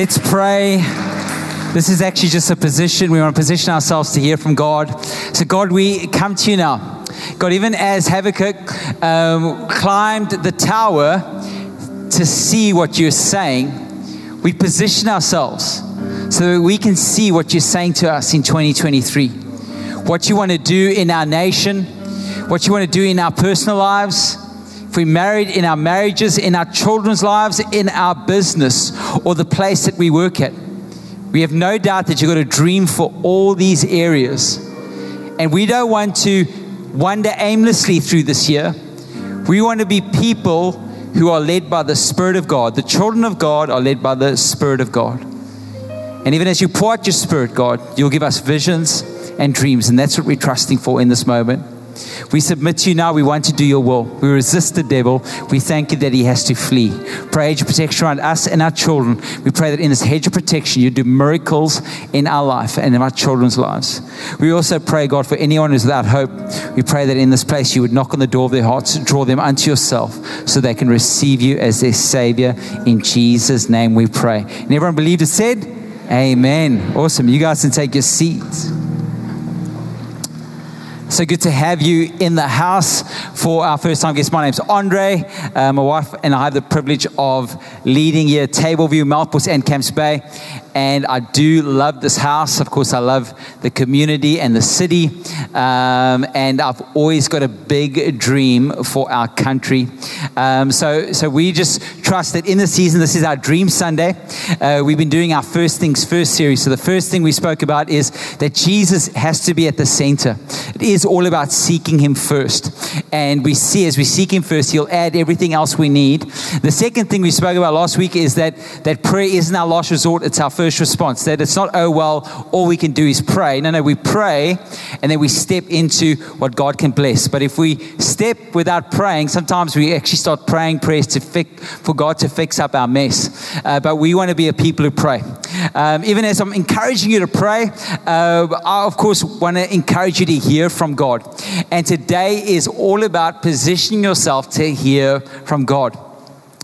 Let's pray. This is actually just a position. We want to position ourselves to hear from God. So, God, we come to you now. God, even as Habakkuk um, climbed the tower to see what you're saying, we position ourselves so that we can see what you're saying to us in 2023. What you want to do in our nation, what you want to do in our personal lives, if we're married in our marriages, in our children's lives, in our business, or the place that we work at. We have no doubt that you've got a dream for all these areas. And we don't want to wander aimlessly through this year. We want to be people who are led by the Spirit of God. The children of God are led by the Spirit of God. And even as you pour out your Spirit, God, you'll give us visions and dreams. And that's what we're trusting for in this moment. We submit to you now. We want to do your will. We resist the devil. We thank you that he has to flee. Pray hedge of protection around us and our children. We pray that in this hedge of protection, you do miracles in our life and in our children's lives. We also pray, God, for anyone who's without hope. We pray that in this place you would knock on the door of their hearts, draw them unto yourself so they can receive you as their Savior. In Jesus' name we pray. And everyone believed it said, Amen. Awesome. You guys can take your seats. So good to have you in the house for our first time guest. My name's Andre. Uh, my wife and I have the privilege of leading here at Tableview, Melkbos, and Camps Bay. And I do love this house. Of course, I love the community and the city. Um, and I've always got a big dream for our country. Um, so, so we just trust that in the season, this is our Dream Sunday. Uh, we've been doing our First Things First series. So the first thing we spoke about is that Jesus has to be at the center. It is all about seeking Him first. And we see as we seek Him first, He'll add everything else we need. The second thing we spoke about last week is that, that prayer isn't our last resort, it's our first response. That it's not, oh, well, all we can do is pray. No, no, we pray and then we step into what God can bless. But if we step without praying, sometimes we actually start praying prayers to for God to fix up our mess. Uh, but we want to be a people who pray. Um, even as I'm encouraging you to pray, uh, I, of course, want to encourage you to hear from God. And today is all about positioning yourself to hear from God.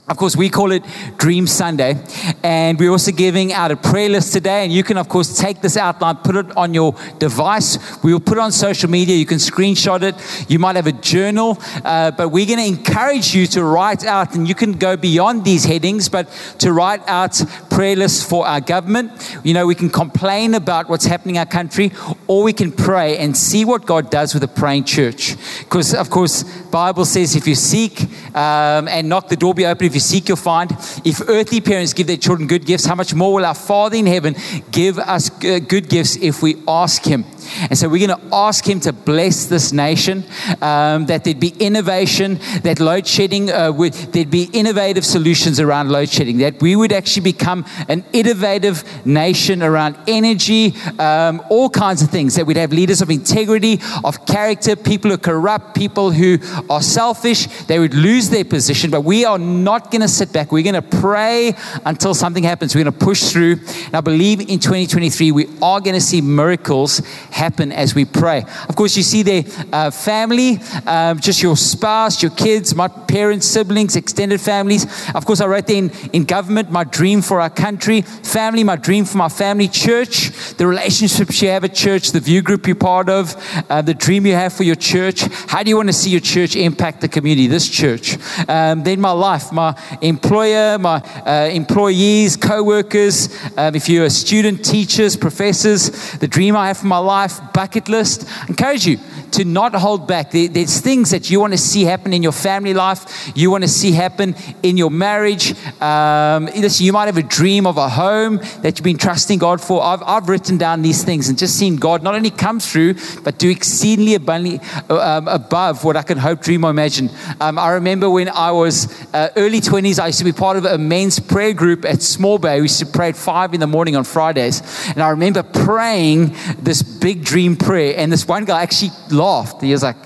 Of course, we call it Dream Sunday. And we're also giving out a prayer list today. And you can, of course, take this outline, put it on your device. We will put it on social media. You can screenshot it. You might have a journal. Uh, but we're going to encourage you to write out, and you can go beyond these headings, but to write out prayer lists for our government. You know, we can complain about what's happening in our country, or we can pray and see what God does with a praying church. Because, of course, Bible says if you seek um, and knock, the door be open. If you seek, you'll find. If earthly parents give their children good gifts, how much more will our Father in heaven give us good gifts if we ask Him? And so we're going to ask Him to bless this nation, um, that there'd be innovation, that load shedding, uh, would, there'd be innovative solutions around load shedding, that we would actually become an innovative nation around energy, um, all kinds of things, that we'd have leaders of integrity, of character, people who are corrupt, people who are selfish, they would lose their position. But we are not going to sit back. We're going to pray until something happens. We're going to push through. And I believe in 2023, we are going to see miracles happen as we pray. Of course, you see there uh, family, um, just your spouse, your kids, my parents, siblings, extended families. Of course, I wrote there in, in government, my dream for our country, family, my dream for my family, church, the relationships you have at church, the view group you're part of, uh, the dream you have for your church. How do you want to see your church impact the community, this church? Um, then my life, my employer, my uh, employees, co workers, um, if you're a student, teachers, professors, the dream I have for my life bucket list. I encourage you to not hold back. There's things that you want to see happen in your family life, you want to see happen in your marriage. Um, listen, you might have a dream of a home that you've been trusting God for. I've, I've written down these things and just seen God not only come through, but do exceedingly abundantly um, above what I can hope, dream, or imagine. Um, I remember when I was uh, early 20s, I used to be part of a men's prayer group at Small Bay. We used to pray at 5 in the morning on Fridays. And I remember praying this big dream prayer, and this one guy actually laughed. He was like,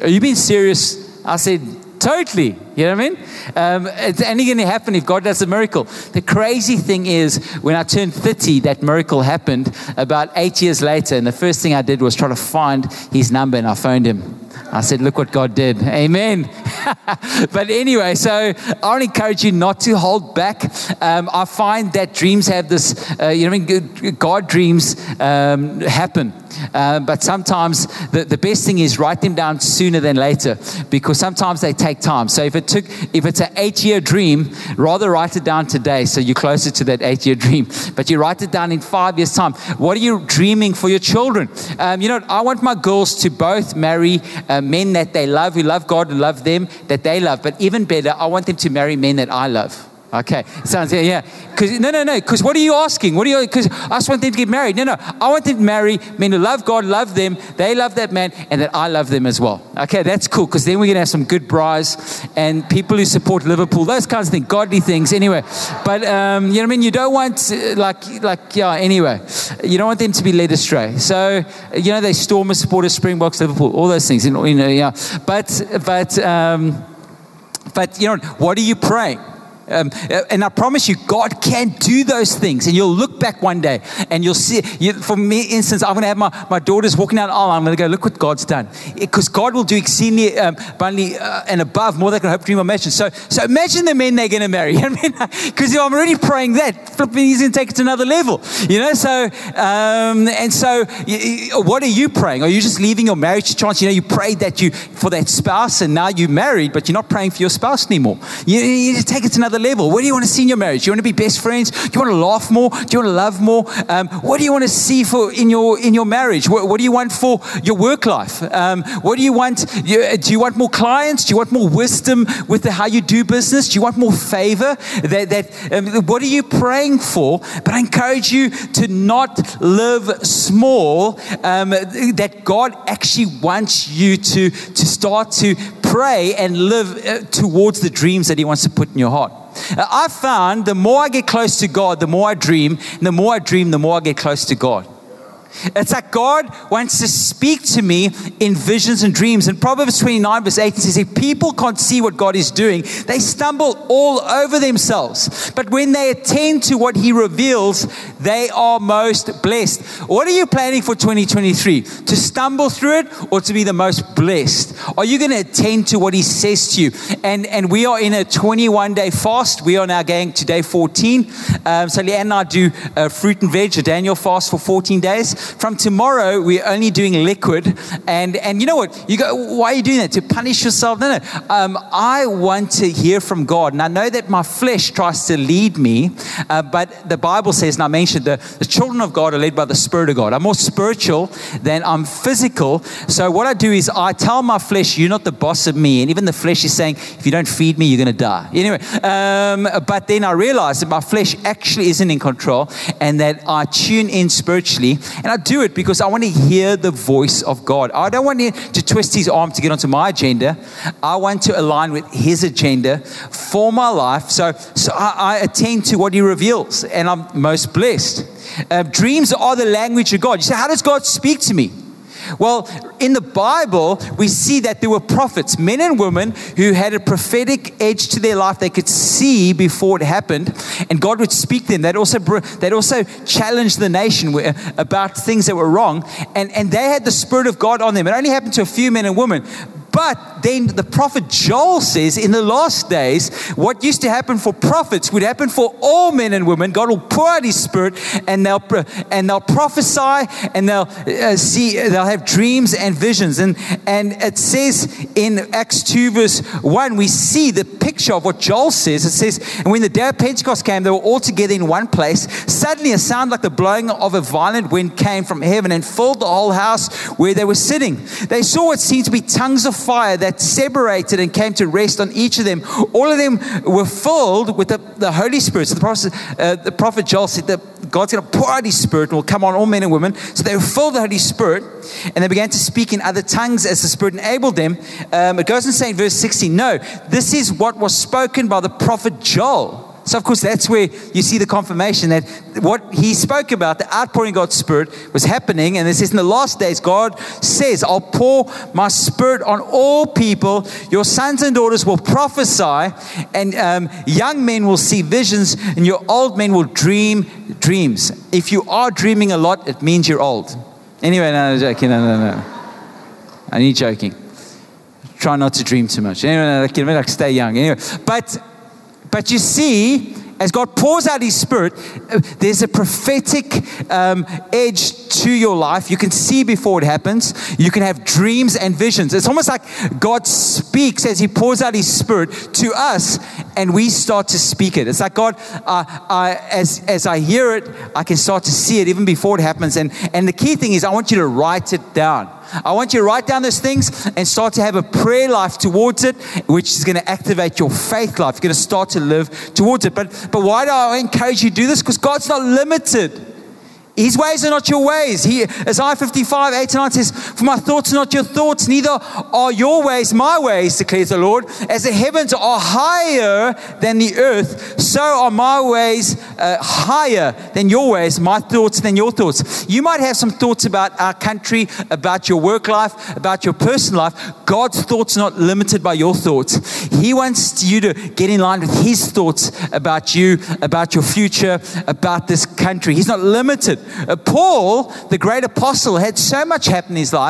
Are you being serious? I said, Totally. You know what I mean? Um, it's only going to happen if God does a miracle. The crazy thing is, when I turned 30, that miracle happened about eight years later. And the first thing I did was try to find his number, and I phoned him. I said, look what God did. Amen. but anyway, so I encourage you not to hold back. Um, I find that dreams have this, uh, you know, God dreams um, happen. Uh, but sometimes the, the best thing is write them down sooner than later because sometimes they take time. So if it took, if it's an eight year dream, rather write it down today so you're closer to that eight year dream. But you write it down in five years' time. What are you dreaming for your children? Um, you know, I want my girls to both marry uh, men that they love, who love God and love them, that they love. But even better, I want them to marry men that I love. Okay, sounds yeah, yeah. Because no, no, no. Because what are you asking? What are you? Because I just want them to get married. No, no. I want them to marry men who love God, love them, they love that man, and that I love them as well. Okay, that's cool. Because then we're gonna have some good brides and people who support Liverpool, those kinds of things, godly things. Anyway, but um, you know what I mean. You don't want uh, like like yeah. Anyway, you don't want them to be led astray. So you know they Stormers, supporters, Springboks, Liverpool, all those things. You know, yeah. But but um, but you know what are you praying? Um, and I promise you, God can do those things. And you'll look back one day and you'll see, you, for me, instance, I'm going to have my, my daughters walking down the aisle. I'm going to go, look what God's done. Because God will do exceedingly um, abundantly uh, and above more than I can hope, dream, or imagine. So, so imagine the men they're going to marry. Because I'm already praying that. Flipping, he's going to take it to another level. You know, so, um, and so what are you praying? Are you just leaving your marriage to chance? You know, you prayed that you, for that spouse and now you're married, but you're not praying for your spouse anymore. You, you need to take it to another another level. What do you want to see in your marriage? Do you want to be best friends? Do you want to laugh more? Do you want to love more? Um, what do you want to see for in your in your marriage? What, what do you want for your work life? Um, what do you want? You, do you want more clients? Do you want more wisdom with the, how you do business? Do you want more favor? That, that um, what are you praying for? But I encourage you to not live small. Um, that God actually wants you to to start to pray and live uh, towards the dreams that He wants to put in your heart. I found the more I get close to God, the more I dream, and the more I dream, the more I get close to God. It's like God wants to speak to me in visions and dreams. And Proverbs 29, verse 18 says, If people can't see what God is doing, they stumble all over themselves. But when they attend to what He reveals, they are most blessed. What are you planning for 2023? To stumble through it or to be the most blessed? Are you going to attend to what He says to you? And, and we are in a 21 day fast. We are now going to day 14. Um, so Leanne and I do uh, fruit and veg, a Daniel fast for 14 days. From tomorrow, we're only doing liquid. And, and you know what? You go, why are you doing that? To punish yourself? No, no. Um, I want to hear from God. And I know that my flesh tries to lead me, uh, but the Bible says, and I mentioned, the, the children of God are led by the Spirit of God. I'm more spiritual than I'm physical. So what I do is I tell my flesh, you're not the boss of me. And even the flesh is saying, if you don't feed me, you're going to die. Anyway, um, but then I realize that my flesh actually isn't in control and that I tune in spiritually. And I do it because I want to hear the voice of God. I don't want to twist his arm to get onto my agenda. I want to align with his agenda for my life. So, so I, I attend to what he reveals, and I'm most blessed. Uh, dreams are the language of God. You say, How does God speak to me? Well, in the Bible, we see that there were prophets, men and women, who had a prophetic edge to their life. They could see before it happened, and God would speak to them. They'd also, they'd also challenge the nation about things that were wrong, and, and they had the Spirit of God on them. It only happened to a few men and women, but then the prophet Joel says in the last days, what used to happen for prophets would happen for all men and women. God will pour out his spirit and they'll, and they'll prophesy and they'll uh, see, they'll have dreams and visions. And, and it says in Acts 2 verse 1, we see the picture of what Joel says. It says, and when the day of Pentecost came, they were all together in one place. Suddenly a sound like the blowing of a violent wind came from heaven and filled the whole house where they were sitting. They saw what seemed to be tongues of fire that separated and came to rest on each of them. All of them were filled with the, the Holy Spirit. So the prophet, uh, the prophet Joel said that God's going to pour out his spirit and will come on all men and women. So they were filled with the Holy Spirit and they began to speak in other tongues as the Spirit enabled them. Um, it goes on saying, verse 16, no, this is what was spoken by the prophet Joel. So, of course, that's where you see the confirmation that what he spoke about, the outpouring of God's Spirit, was happening. And it says, in the last days, God says, I'll pour my Spirit on all people. Your sons and daughters will prophesy, and um, young men will see visions, and your old men will dream dreams. If you are dreaming a lot, it means you're old. Anyway, no, no, joking. No, no, no. I need joking. try not to dream too much. Anyway, you like stay young. Anyway, but but you see, as God pours out His Spirit, uh, there's a prophetic um, edge to your life. You can see before it happens. You can have dreams and visions. It's almost like God speaks as He pours out His Spirit to us, and we start to speak it. It's like God, uh, I, as as I hear it, I can start to see it even before it happens. And and the key thing is, I want you to write it down. I want you to write down those things and start to have a prayer life towards it, which is going to activate your faith life. You're going to start to live towards it. But, but why do I encourage you to do this? Because God's not limited. His ways are not your ways. He, Isaiah 55, 8 to 9 says, For my thoughts are not your thoughts, neither are your ways my ways, declares the Lord. As the heavens are higher than the earth, so are my ways uh, higher than your ways, my thoughts than your thoughts. You might have some thoughts about our country, about your work life, about your personal life. God's thoughts are not limited by your thoughts. He wants you to get in line with His thoughts about you, about your future, about this country. He's not limited. Uh, Paul, the great apostle, had so much happen in his life.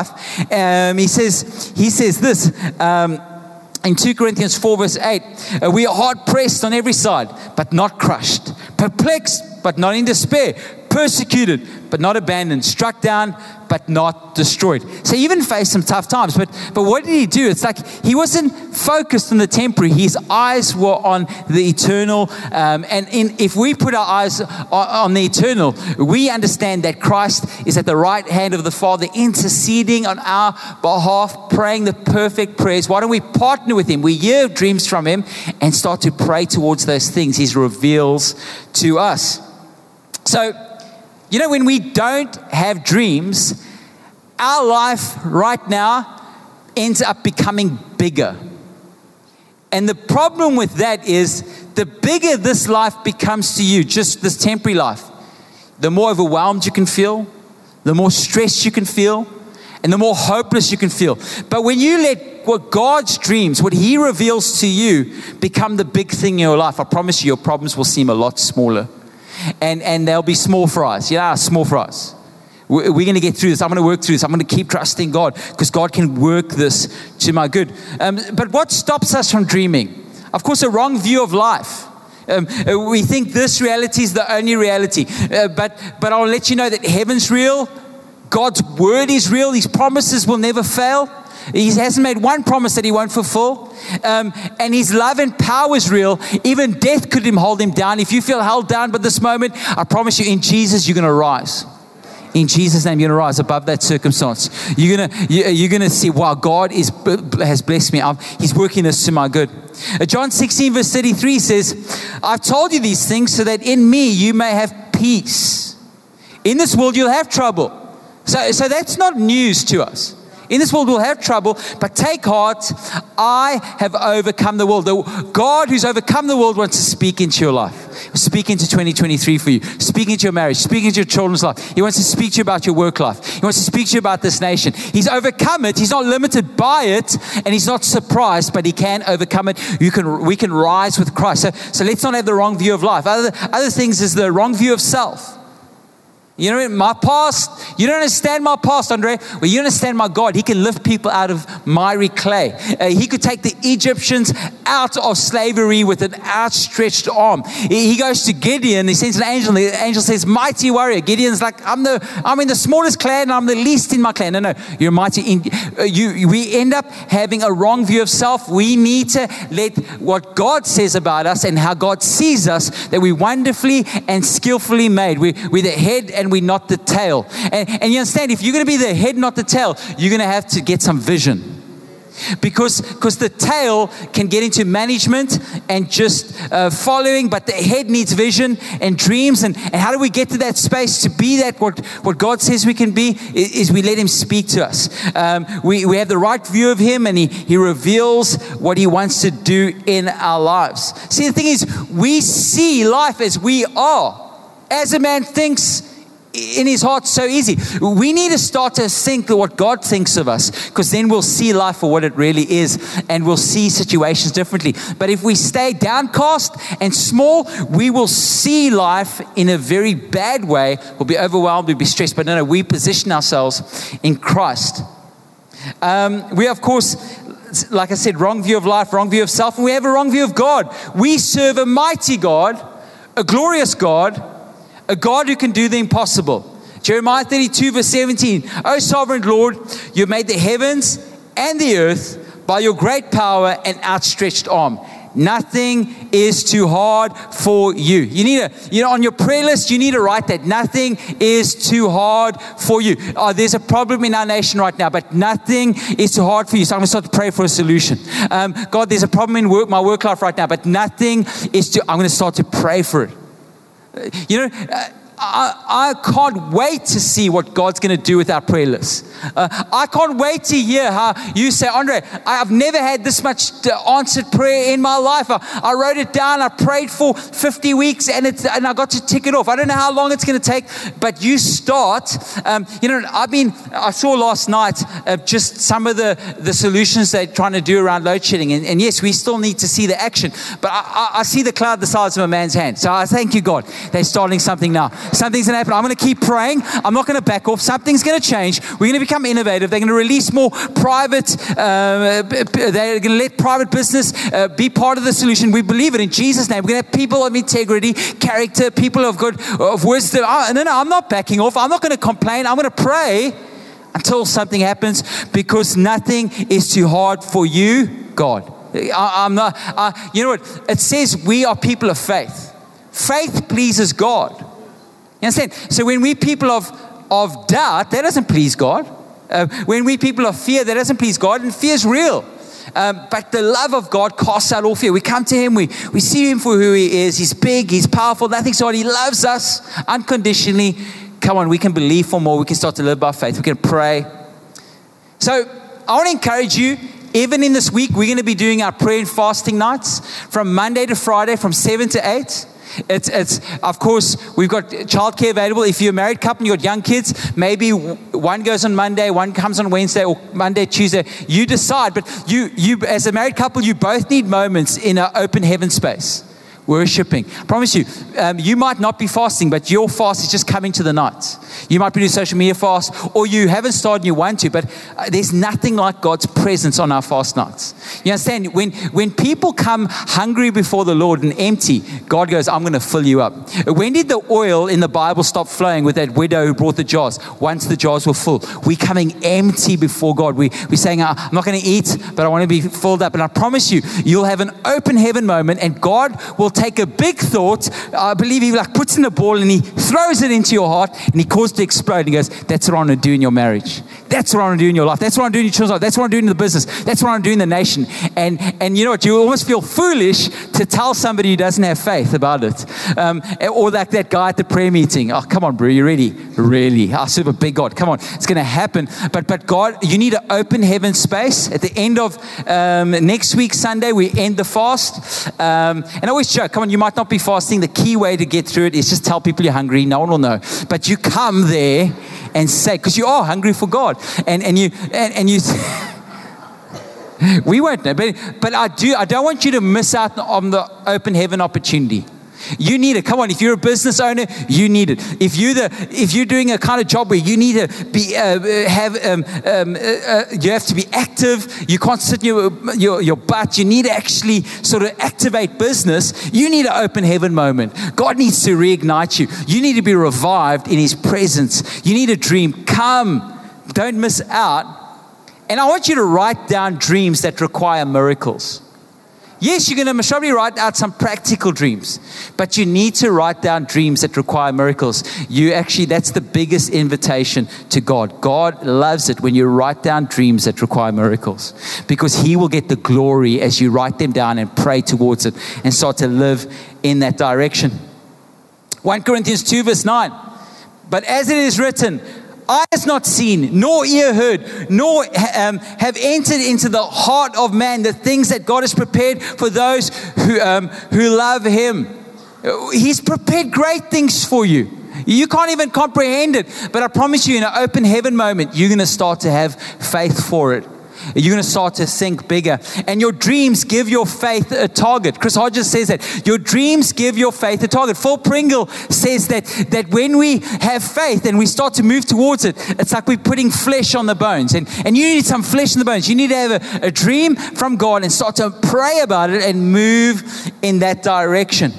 Um, he says, he says this. Um, in 2 Corinthians 4, verse 8, uh, we are hard pressed on every side, but not crushed, perplexed, but not in despair, persecuted, but not abandoned, struck down, but not destroyed. So he even faced some tough times. But, but what did he do? It's like he wasn't focused on the temporary, his eyes were on the eternal. Um, and in, if we put our eyes on, on the eternal, we understand that Christ is at the right hand of the Father, interceding on our behalf, praying the perfect prayers. Why don't we partner with him? We hear dreams from him and start to pray towards those things he reveals to us. So, you know, when we don't have dreams, our life right now ends up becoming bigger. And the problem with that is the bigger this life becomes to you, just this temporary life, the more overwhelmed you can feel, the more stressed you can feel, and the more hopeless you can feel. But when you let what God's dreams, what He reveals to you, become the big thing in your life, I promise you, your problems will seem a lot smaller and, and they'll be small fries. Yeah, small fries. We're going to get through this. I'm going to work through this. I'm going to keep trusting God because God can work this to my good. Um, but what stops us from dreaming? Of course, a wrong view of life. Um, uh, we think this reality is the only reality. Uh, but, but I'll let you know that heaven's real, God's word is real, His promises will never fail. He hasn't made one promise that he won't fulfill. Um, and his love and power is real. Even death couldn't hold him down. If you feel held down by this moment, I promise you, in Jesus, you're going to rise. In Jesus' name, you're going to rise above that circumstance. You're going to, you're going to see, wow, God is, has blessed me. He's working this to my good. Uh, John 16, verse 33 says, I've told you these things so that in me you may have peace. In this world, you'll have trouble. So, so that's not news to us. In this world, we'll have trouble, but take heart. I have overcome the world. The God who's overcome the world wants to speak into your life, speak into 2023 for you, speak into your marriage, speak into your children's life. He wants to speak to you about your work life. He wants to speak to you about this nation. He's overcome it. He's not limited by it, and he's not surprised, but he can overcome it. You can, we can rise with Christ. So, so let's not have the wrong view of life. Other, other things is the wrong view of self. You know, my past, you don't understand my past, Andre. Well, you understand my God. He can lift people out of miry clay. Uh, he could take the Egyptians out of slavery with an outstretched arm. He, goes to Gideon. He sends an angel. The angel says, "Mighty warrior." Gideon's like, "I'm the, I'm in the smallest clan. I'm the least in my clan." No, no, you're mighty. In, uh, you, we end up having a wrong view of self. We need to let what God says about us and how God sees us that we wonderfully and skillfully made. We, we're the head and we're not the tail. And, and you understand, if you're going to be the head, not the tail, you're going to have to get some vision. Because because the tail can get into management and just uh, following, but the head needs vision and dreams. And, and how do we get to that space to be that what, what God says we can be? Is, is we let Him speak to us. Um, we, we have the right view of Him and he, he reveals what He wants to do in our lives. See, the thing is, we see life as we are. As a man thinks, in his heart so easy. We need to start to think what God thinks of us because then we'll see life for what it really is and we'll see situations differently. But if we stay downcast and small, we will see life in a very bad way. We'll be overwhelmed, we'll be stressed. But no, no, we position ourselves in Christ. Um, we, of course, like I said, wrong view of life, wrong view of self, and we have a wrong view of God. We serve a mighty God, a glorious God, a God who can do the impossible. Jeremiah 32, verse 17. O sovereign Lord, you made the heavens and the earth by your great power and outstretched arm. Nothing is too hard for you. You need a, you know, on your prayer list, you need to write that. Nothing is too hard for you. Oh, there's a problem in our nation right now, but nothing is too hard for you. So I'm going to start to pray for a solution. Um, God, there's a problem in work, my work life right now, but nothing is too, I'm going to start to pray for it. You know, uh, I, I, can't wait to see what God's going to do with our prayer list. Uh, I can't wait to hear how you say, Andre, I've never had this much answered prayer in my life. I, I wrote it down, I prayed for 50 weeks, and, it's, and I got to tick it off. I don't know how long it's going to take, but you start. Um, you know, I mean, I saw last night uh, just some of the, the solutions they're trying to do around load shedding. And, and yes, we still need to see the action, but I, I, I see the cloud the size of a man's hand. So I thank you, God. They're starting something now. Something's going to happen. I'm going to keep praying. I'm not going to back off. Something's going to change. We're going to become innovative. They're going to release more private, uh, they're going to let private business uh, be part of the solution. We believe it in Jesus' name. We're going to have people of integrity, character, people of good, of wisdom. Oh, no, no, I'm not backing off. I'm not going to complain. I'm going to pray until something happens because nothing is too hard for you, God. I, am not, you know what? It says we are people of faith. Faith pleases God. You understand? So when we people of, of doubt, that doesn't please God. Uh, when we people of fear, that doesn't please God, and fear is real. Um, but the love of God casts out all fear. We come to Him, we, we see Him for who He is. He's big, He's powerful, nothing's hard. He loves us unconditionally. Come on, we can believe for more. We can start to live by faith. We can pray. So I want to encourage you even in this week, we're going to be doing our prayer and fasting nights from Monday to Friday from 7 to 8. It's, it's, of course, we've got childcare available. If you're a married couple and you've got young kids, maybe one goes on Monday, one comes on Wednesday, or Monday, Tuesday. You decide. But you, you as a married couple, you both need moments in an open heaven space worshiping. I promise you, um, you might not be fasting, but your fast is just coming to the night. You might be doing social media fast, or you haven't started and you want to, but uh, there's nothing like God's presence on our fast nights. You understand? When, when people come hungry before the Lord and empty, God goes, I'm going to fill you up. When did the oil in the Bible stop flowing with that widow who brought the jars? Once the jars were full. We're coming empty before God. We, we're saying, I'm not going to eat, but I want to be filled up. And I promise you, you'll have an open heaven moment, and God will take a big thought. I believe he like puts in a ball and he throws it into your heart and he causes it to explode. And he goes, That's what I want to do in your marriage. That's what I want to do in your life. That's what I'm doing in your children's life. That's what I'm doing in the business. That's what I'm doing in the nation. And and you know what? You almost feel foolish to tell somebody who doesn't have faith about it. Um, or like that guy at the prayer meeting. Oh, come on, bro, you ready? Really? I serve a big God. Come on, it's going to happen. But but God, you need an open heaven space. At the end of um, next week, Sunday, we end the fast. Um, and I always joke, come on, you might not be fasting. The key way to get through it is just tell people you're hungry. No one will know. But you come there and say, because you are hungry for God. And, and you, and, and you, we won't know. But, but I do, I don't want you to miss out on the open heaven opportunity. You need it. Come on, if you're a business owner, you need it. If you the if you're doing a kind of job where you need to be uh, have um, um, uh, uh, you have to be active. You can't sit in your, your your butt. You need to actually sort of activate business. You need an open heaven moment. God needs to reignite you. You need to be revived in His presence. You need a dream. Come, don't miss out. And I want you to write down dreams that require miracles. Yes, you're going to probably write out some practical dreams, but you need to write down dreams that require miracles. You actually, that's the biggest invitation to God. God loves it when you write down dreams that require miracles because He will get the glory as you write them down and pray towards it and start to live in that direction. 1 Corinthians 2, verse 9. But as it is written, eye has not seen, nor ear heard, nor um, have entered into the heart of man the things that God has prepared for those who, um, who love Him. He's prepared great things for you. You can't even comprehend it. But I promise you, in an open heaven moment, you're going to start to have faith for it. You're going to start to think bigger. And your dreams give your faith a target. Chris Hodges says that your dreams give your faith a target. Phil Pringle says that, that when we have faith and we start to move towards it, it's like we're putting flesh on the bones. And, and you need some flesh in the bones. You need to have a, a dream from God and start to pray about it and move in that direction.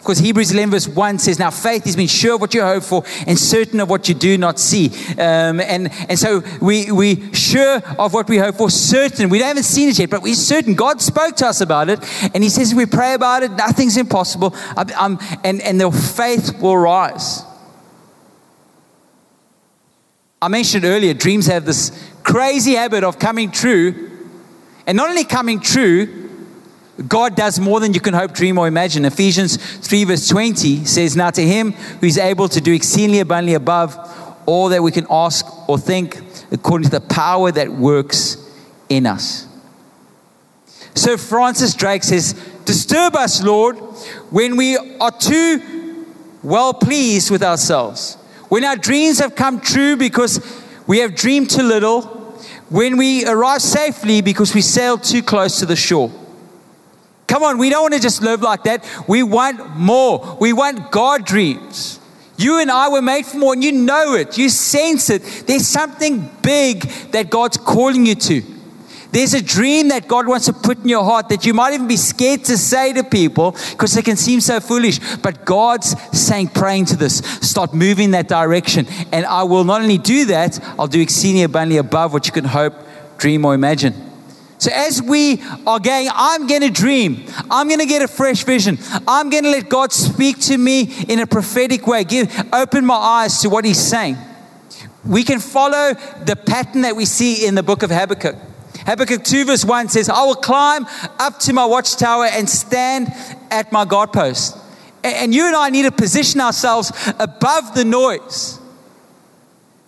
Because Hebrews 11, verse 1 says, Now faith is being sure of what you hope for and certain of what you do not see. Um, and, and so we, we sure of what we hope for, certain. We haven't seen it yet, but we're certain. God spoke to us about it. And He says, we pray about it, nothing's impossible. Um, and, and the faith will rise. I mentioned earlier, dreams have this crazy habit of coming true. And not only coming true, God does more than you can hope, dream, or imagine. Ephesians 3, verse 20 says, Now to him who is able to do exceedingly abundantly above all that we can ask or think, according to the power that works in us. So Francis Drake says, Disturb us, Lord, when we are too well pleased with ourselves, when our dreams have come true because we have dreamed too little, when we arrive safely because we sailed too close to the shore. Come on, we don't want to just live like that. We want more. We want God dreams. You and I were made for more, and you know it. You sense it. There's something big that God's calling you to. There's a dream that God wants to put in your heart that you might even be scared to say to people because they can seem so foolish. But God's saying, praying to this, start moving that direction. And I will not only do that, I'll do exceedingly abundantly above what you can hope, dream, or imagine. So, as we are going, I'm going to dream. I'm going to get a fresh vision. I'm going to let God speak to me in a prophetic way, give, open my eyes to what He's saying. We can follow the pattern that we see in the book of Habakkuk. Habakkuk 2, verse 1 says, I will climb up to my watchtower and stand at my guard post. And you and I need to position ourselves above the noise.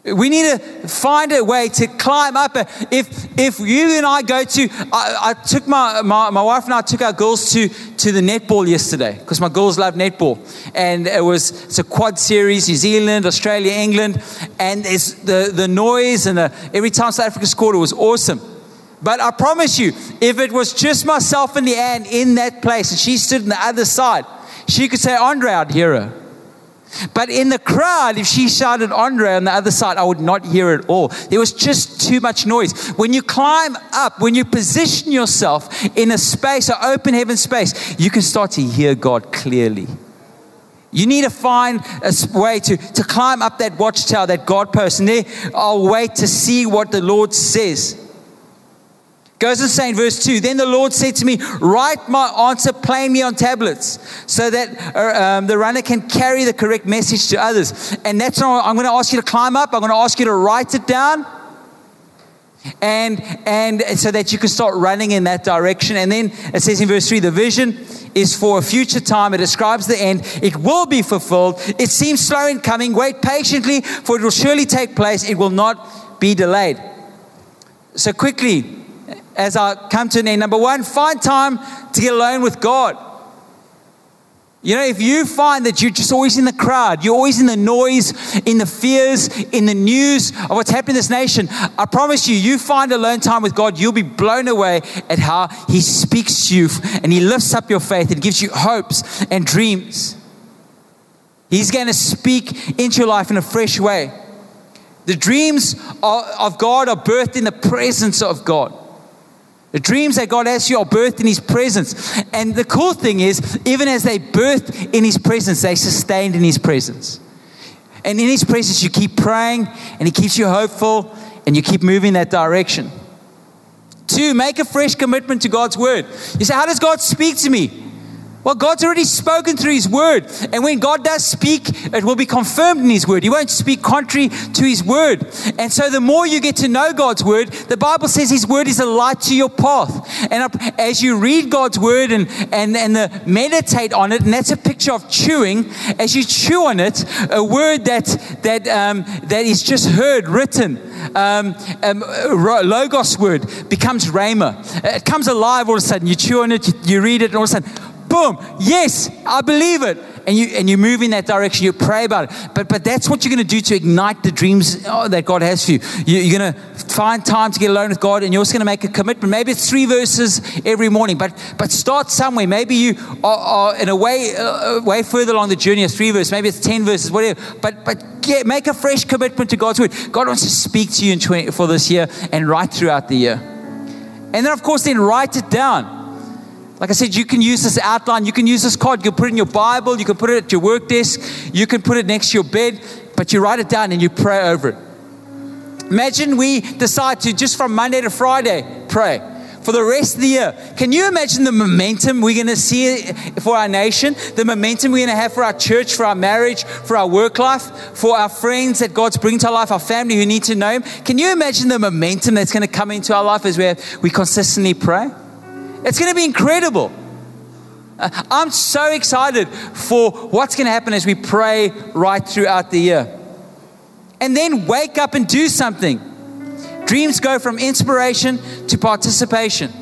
We need to find a way to climb up. If if you and I go to, I, I took my, my, my wife and I took our girls to to the netball yesterday because my girls love netball, and it was it's a quad series: New Zealand, Australia, England, and it's the the noise and the, every time South Africa scored, it was awesome. But I promise you, if it was just myself and Leanne in that place, and she stood on the other side, she could say, "Andre, I'd hear her." But in the crowd, if she shouted Andre on the other side, I would not hear it all. There was just too much noise. When you climb up, when you position yourself in a space, an open heaven space, you can start to hear God clearly. You need to find a way to, to climb up that watchtower, that God person. There, I'll wait to see what the Lord says. Goes to say in verse 2 Then the Lord said to me, Write my answer plainly on tablets so that uh, um, the runner can carry the correct message to others. And that's what I'm going to ask you to climb up. I'm going to ask you to write it down. And, and so that you can start running in that direction. And then it says in verse 3 the vision is for a future time. It describes the end. It will be fulfilled. It seems slow in coming. Wait patiently, for it will surely take place. It will not be delayed. So, quickly, as I come to an end. Number one, find time to get alone with God. You know, if you find that you're just always in the crowd, you're always in the noise, in the fears, in the news of what's happening in this nation, I promise you, you find alone time with God, you'll be blown away at how He speaks to you and He lifts up your faith and gives you hopes and dreams. He's going to speak into your life in a fresh way. The dreams of God are birthed in the presence of God. The dreams that God has you are birthed in His presence. And the cool thing is, even as they birthed in His presence, they sustained in His presence. And in His presence, you keep praying, and He keeps you hopeful, and you keep moving that direction. Two, make a fresh commitment to God's word. You say, How does God speak to me? Well, God's already spoken through His Word. And when God does speak, it will be confirmed in His Word. He won't speak contrary to His Word. And so, the more you get to know God's Word, the Bible says His Word is a light to your path. And as you read God's Word and, and, and the, meditate on it, and that's a picture of chewing, as you chew on it, a word that, that, um, that is just heard, written, um, um, logos word becomes rhema. It comes alive all of a sudden. You chew on it, you, you read it, and all of a sudden, boom, yes, I believe it. and you and you move in that direction. You pray about it. But but that's what you're going to do to ignite the dreams oh, that God has for you. you you're going to find time to get alone with God, and you're also going to make a commitment. Maybe it's three verses every morning, but but start somewhere. Maybe you are, are in a way uh, way further along the journey of three verses. Maybe it's ten verses, whatever. But but get, make a fresh commitment to God's word. God wants to speak to you in 20, for this year and right throughout the year. And then, of course, then write it down. Like I said, you can use this outline, you can use this card, you can put it in your Bible, you can put it at your work desk, you can put it next to your bed, but you write it down and you pray over it. Imagine we decide to just from Monday to Friday pray for the rest of the year. Can you imagine the momentum we're going to see for our nation, the momentum we're going to have for our church, for our marriage, for our work life, for our friends that God's bringing to our life, our family who need to know Him? Can you imagine the momentum that's going to come into our life as we, have, we consistently pray? It's going to be incredible. Uh, I'm so excited for what's going to happen as we pray right throughout the year. And then wake up and do something. Dreams go from inspiration to participation.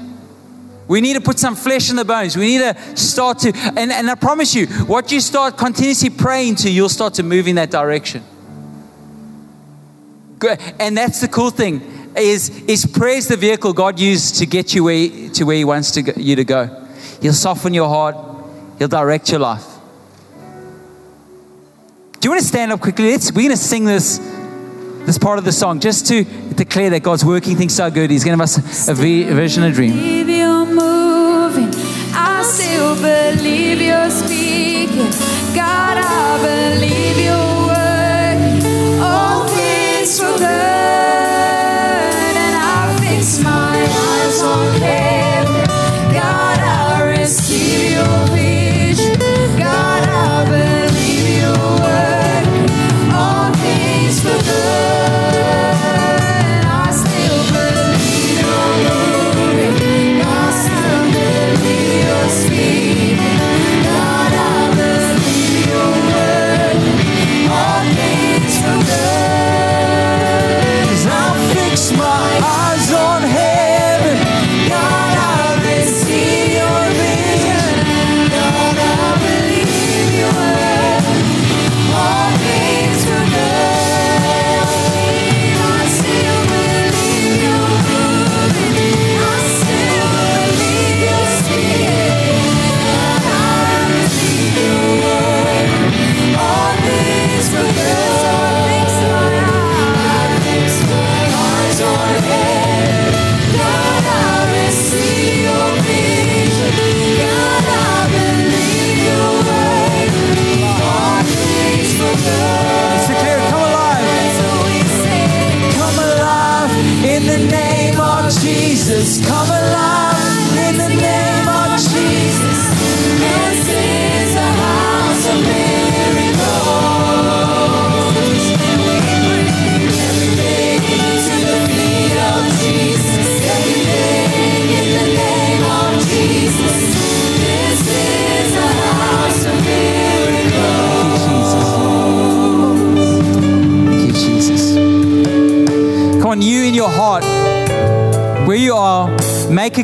We need to put some flesh in the bones. We need to start to, and, and I promise you, what you start continuously praying to, you'll start to move in that direction. And that's the cool thing is, is prayer the vehicle God used to get you where, to where He wants to go, you to go. He'll soften your heart, He'll direct your life. Do you want to stand up quickly? Let's, we're going to sing this, this part of the song just to declare that God's working things so good. He's give us a, a vision, a dream. I still believe you're speaking. God, I believe you're working. All things for good.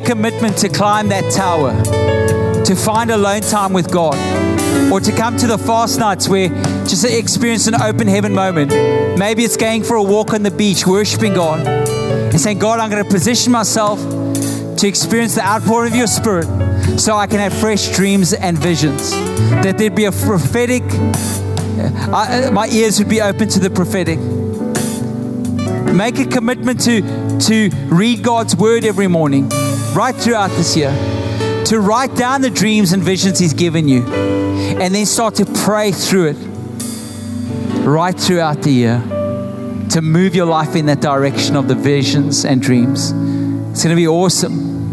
Commitment to climb that tower, to find alone time with God, or to come to the fast nights where just to experience an open heaven moment. Maybe it's going for a walk on the beach, worshiping God, and saying, God, I'm going to position myself to experience the outpouring of your spirit so I can have fresh dreams and visions. That there'd be a prophetic, I, my ears would be open to the prophetic. Make a commitment to, to read God's word every morning right throughout this year to write down the dreams and visions He's given you and then start to pray through it right throughout the year to move your life in that direction of the visions and dreams. It's going to be awesome.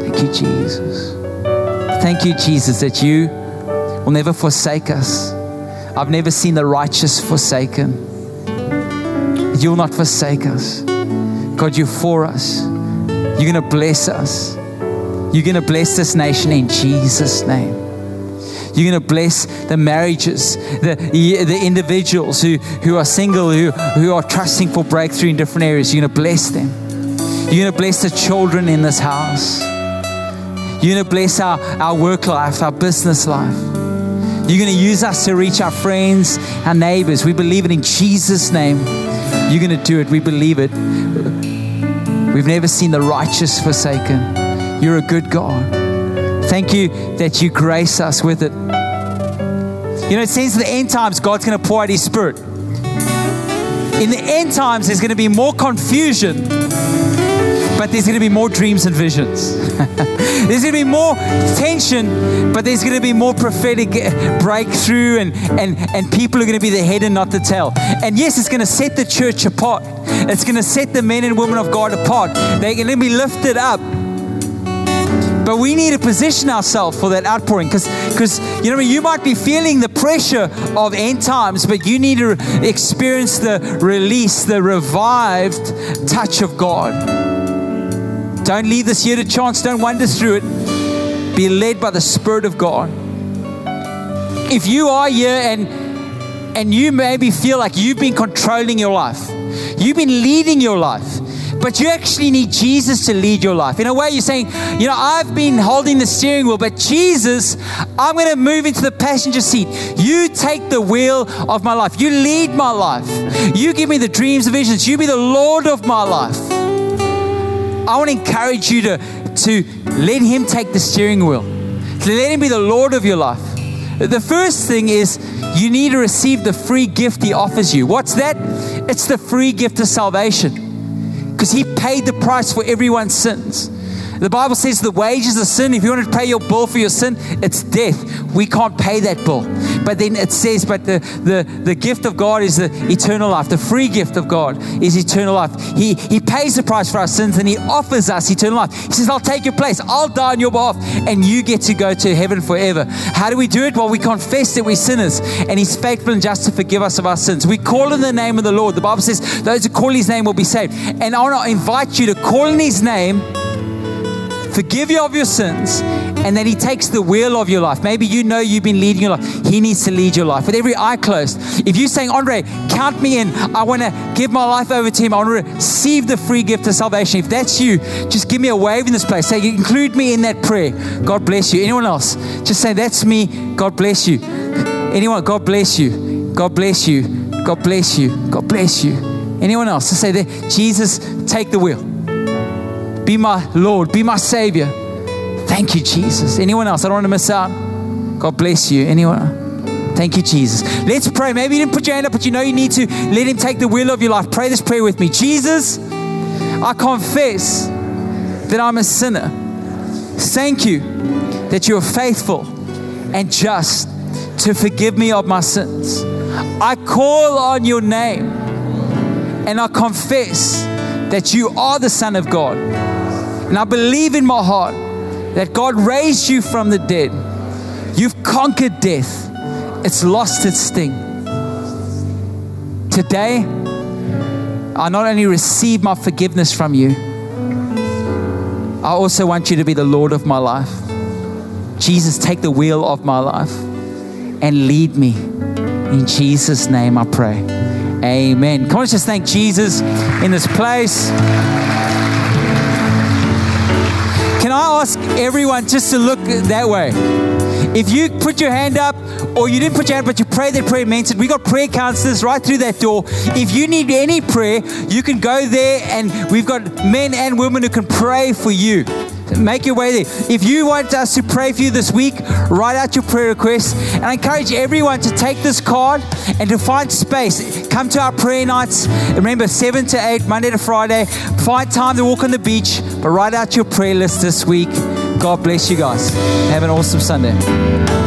Thank you, Jesus. Thank you, Jesus, that you will never forsake us. I've never seen the righteous forsaken. You'll not forsake us. God, you're for us. You're going to bless us. You're going to bless this nation in Jesus' name. You're going to bless the marriages, the, the individuals who, who are single, who, who are trusting for breakthrough in different areas. You're going to bless them. You're going to bless the children in this house. You're going to bless our, our work life, our business life. You're going to use us to reach our friends, our neighbors. We believe it in Jesus' name. You're going to do it. We believe it. We've never seen the righteous forsaken. You're a good God. Thank you that you grace us with it. You know, it seems in the end times, God's going to pour out His Spirit. In the end times, there's going to be more confusion, but there's going to be more dreams and visions. there's going to be more tension, but there's going to be more prophetic eh, breakthrough, and, and, and people are going to be the head and not the tail. And yes, it's going to set the church apart. It's going to set the men and women of God apart. They're going to be lifted up but we need to position ourselves for that outpouring because, because you know, you might be feeling the pressure of end times, but you need to experience the release, the revived touch of God. Don't leave this year to chance. Don't wander through it. Be led by the Spirit of God. If you are here and and you maybe feel like you've been controlling your life, you've been leading your life, but you actually need Jesus to lead your life. In a way, you're saying, you know, I've been holding the steering wheel, but Jesus, I'm going to move into the passenger seat. You take the wheel of my life. You lead my life. You give me the dreams, the visions. You be the Lord of my life. I want to encourage you to, to let Him take the steering wheel, to let Him be the Lord of your life. The first thing is you need to receive the free gift He offers you. What's that? It's the free gift of salvation because he paid the price for everyone's sins. The Bible says the wages of sin, if you want to pay your bill for your sin, it's death. We can't pay that bill. But then it says, but the, the, the gift of God is the eternal life. The free gift of God is eternal life. He, he pays the price for our sins and He offers us eternal life. He says, I'll take your place, I'll die on your behalf, and you get to go to heaven forever. How do we do it? Well, we confess that we're sinners, and He's faithful and just to forgive us of our sins. We call in the name of the Lord. The Bible says, those who call His name will be saved. And I want to invite you to call in His name forgive you of your sins, and then He takes the wheel of your life. Maybe you know you've been leading your life. He needs to lead your life. With every eye closed, if you're saying, Andre, count me in, I want to give my life over to Him, I want to receive the free gift of salvation. If that's you, just give me a wave in this place. Say, include me in that prayer. God bless you. Anyone else? Just say, that's me. God bless you. Anyone? God bless you. God bless you. God bless you. God bless you. Anyone else? Just say that Jesus, take the wheel. Be my Lord, be my Savior. Thank you, Jesus. Anyone else? I don't want to miss out. God bless you. Anyone? Thank you, Jesus. Let's pray. Maybe you didn't put your hand up, but you know you need to let Him take the wheel of your life. Pray this prayer with me. Jesus, I confess that I'm a sinner. Thank you that you're faithful and just to forgive me of my sins. I call on your name and I confess that you are the Son of God and I believe in my heart that God raised you from the dead. You've conquered death, it's lost its sting. Today, I not only receive my forgiveness from you, I also want you to be the Lord of my life. Jesus, take the wheel of my life and lead me. In Jesus' name I pray. Amen. Come on, let's just thank Jesus in this place. Can I ask everyone just to look that way? If you put your hand up or you didn't put your hand, but you prayed that prayer mentioned, we got prayer counselors right through that door. If you need any prayer, you can go there and we've got men and women who can pray for you. Make your way there. If you want us to pray for you this week, write out your prayer requests. And I encourage everyone to take this card and to find space. Come to our prayer nights. Remember, 7 to 8, Monday to Friday. Find time to walk on the beach, but write out your prayer list this week. God bless you guys. Have an awesome Sunday.